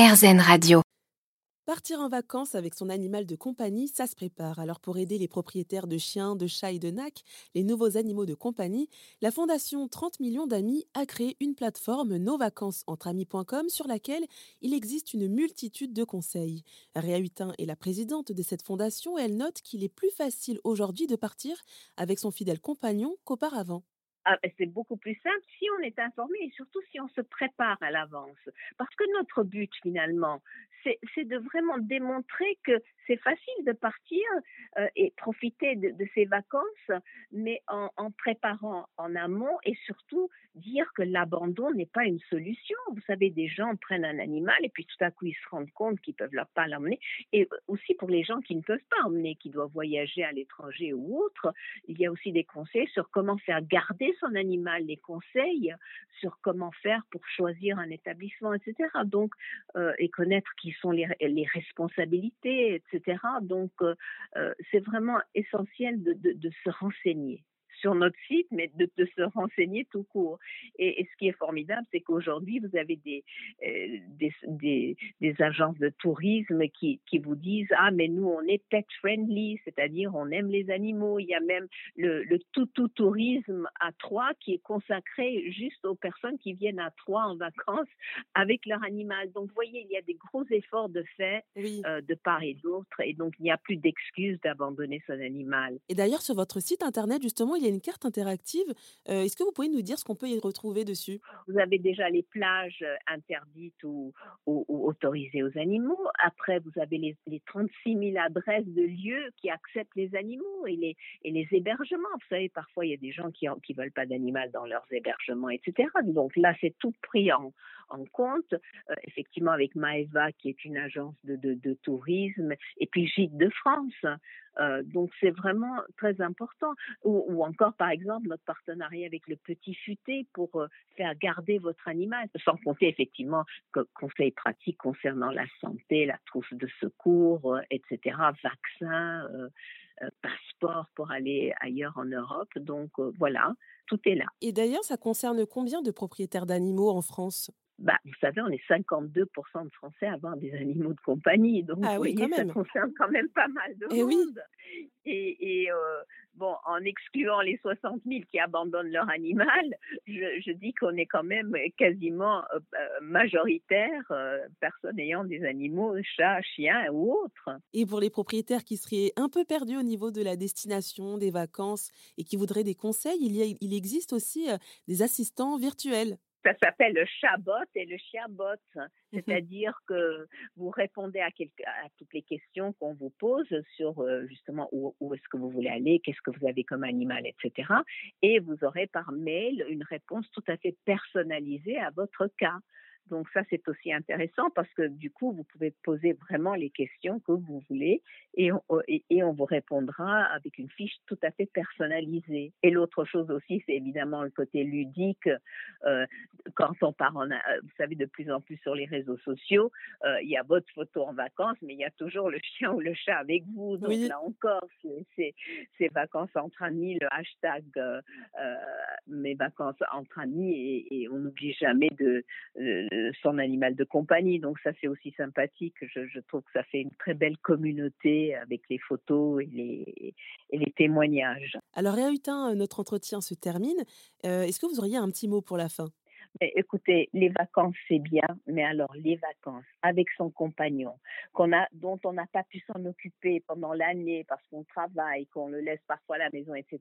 RZN Radio. Partir en vacances avec son animal de compagnie, ça se prépare. Alors pour aider les propriétaires de chiens, de chats et de nacs, les nouveaux animaux de compagnie, la fondation 30 millions d'amis a créé une plateforme nosvacancesentramis.com sur laquelle il existe une multitude de conseils. Réa Hutin est la présidente de cette fondation et elle note qu'il est plus facile aujourd'hui de partir avec son fidèle compagnon qu'auparavant. Ah, c'est beaucoup plus simple si on est informé et surtout si on se prépare à l'avance. Parce que notre but finalement, c'est de vraiment démontrer que c'est facile de partir euh, et profiter de, ces vacances, mais en, préparant en amont et surtout dire que l'abandon n'est pas une solution. Vous savez, des gens prennent un animal et puis tout à coup ils se rendent compte qu'ils peuvent pas l'emmener. Et aussi pour les gens qui ne peuvent pas emmener, qui doivent voyager à l'étranger ou autre, il y a aussi des conseils sur comment faire garder son animal, les conseils sur comment faire pour choisir un établissement, etc. Donc, euh, et connaître qui sont les, responsabilités, etc. Donc, euh, euh, c'est vraiment essentiel de se renseigner sur notre site, mais de, de se renseigner tout court. Et, et, ce qui est formidable, c'est qu'aujourd'hui, vous avez des, euh, des, des, des, agences de tourisme qui, qui vous disent Ah, mais nous, on est pet friendly, c'est-à-dire on aime les animaux. Il y a même le, le tout-tout tourisme à Troyes qui est consacré juste aux personnes qui viennent à Troyes en vacances avec leur animal. Donc, vous voyez, il y a des gros efforts de fait oui. euh, de part et d'autre, et donc il n'y a plus d'excuses d'abandonner son animal. Et d'ailleurs, sur votre site internet, justement, il y a une carte interactive. Est-ce que vous pouvez nous dire ce qu'on peut y retrouver dessus? Vous avez déjà les plages interdites ou, autorisées aux animaux. Après, vous avez les, les 36 000 adresses de lieux qui acceptent les animaux et les, hébergements. Vous savez, parfois, il y a des gens qui ne veulent pas d'animal dans leurs hébergements, etc. Donc là, c'est tout pris en, compte. Effectivement, avec Maeva, qui est une agence de, tourisme, et puis Gîtes de France. Donc c'est vraiment très important. Ou, encore, par exemple, notre partenariat avec le Petit Futé pour euh, faire garder votre animal, sans compter effectivement conseils pratiques concernant la santé, la trousse de secours, euh, etc., vaccins, euh, passeport pour aller ailleurs en Europe. Donc voilà, tout est là. Et d'ailleurs, ça concerne combien de propriétaires d'animaux en France? Bah, vous savez, on est 52% de Français à avoir des animaux de compagnie. Donc, ah oui, vous voyez, ça concerne quand même pas mal de et monde. Oui. Et, et euh, bon, en excluant les 60 000 qui abandonnent leur animal, je, je dis qu'on est quand même quasiment euh, majoritaire, euh, personnes ayant des animaux, chats, chiens ou autres. Et pour les propriétaires qui seraient un peu perdus au niveau de la destination, des vacances et qui voudraient des conseils, il, y a, il existe aussi euh, des assistants virtuels ça s'appelle le chatbot et le chiabot, c'est-à-dire que vous répondez à, toutes les questions qu'on vous pose sur euh, justement où, où est-ce que vous voulez aller, qu'est-ce que vous avez comme animal, etc. Et vous aurez par mail une réponse tout à fait personnalisée à votre cas. Donc ça, c'est aussi intéressant parce que du coup, vous pouvez poser vraiment les questions que vous voulez et on, et, et on vous répondra avec une fiche tout à fait personnalisée. Et l'autre chose aussi, c'est évidemment le côté ludique. Euh, quand on part en, vous savez, de plus en plus sur les réseaux sociaux, euh, il y a votre photo en vacances, mais il y a toujours le chien ou le chat avec vous. Donc oui. là encore, c'est vacances entre amis, le hashtag euh, mes vacances entre amis et, et on n'oublie jamais de, de son animal de compagnie. Donc ça, c'est aussi sympathique. Je, je, trouve que ça fait une très belle communauté avec les photos et les, et les témoignages. Alors, Réa Hutin, notre entretien se termine. Euh, Est-ce que vous auriez un petit mot pour la fin? Mais écoutez, les vacances c'est bien, mais alors les vacances avec son compagnon, qu'on a, dont on n'a pas pu s'en occuper pendant l'année parce qu'on travaille, qu'on le laisse parfois à la maison, etc.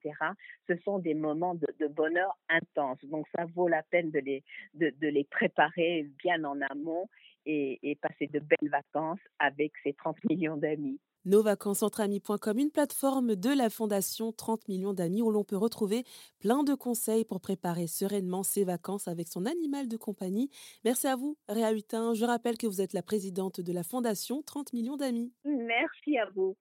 Ce sont des moments de, de bonheur intense. Donc ça vaut la peine de les, de, de les préparer bien en amont et, et passer de belles vacances avec ses 30 millions d'amis nosvacancesentramis.com, une plateforme de la Fondation 30 millions d'amis où l'on peut retrouver plein de conseils pour préparer sereinement ses vacances avec son animal de compagnie. Merci à vous, Réa Hutin. Je rappelle que vous êtes la présidente de la Fondation 30 millions d'amis. Merci à vous.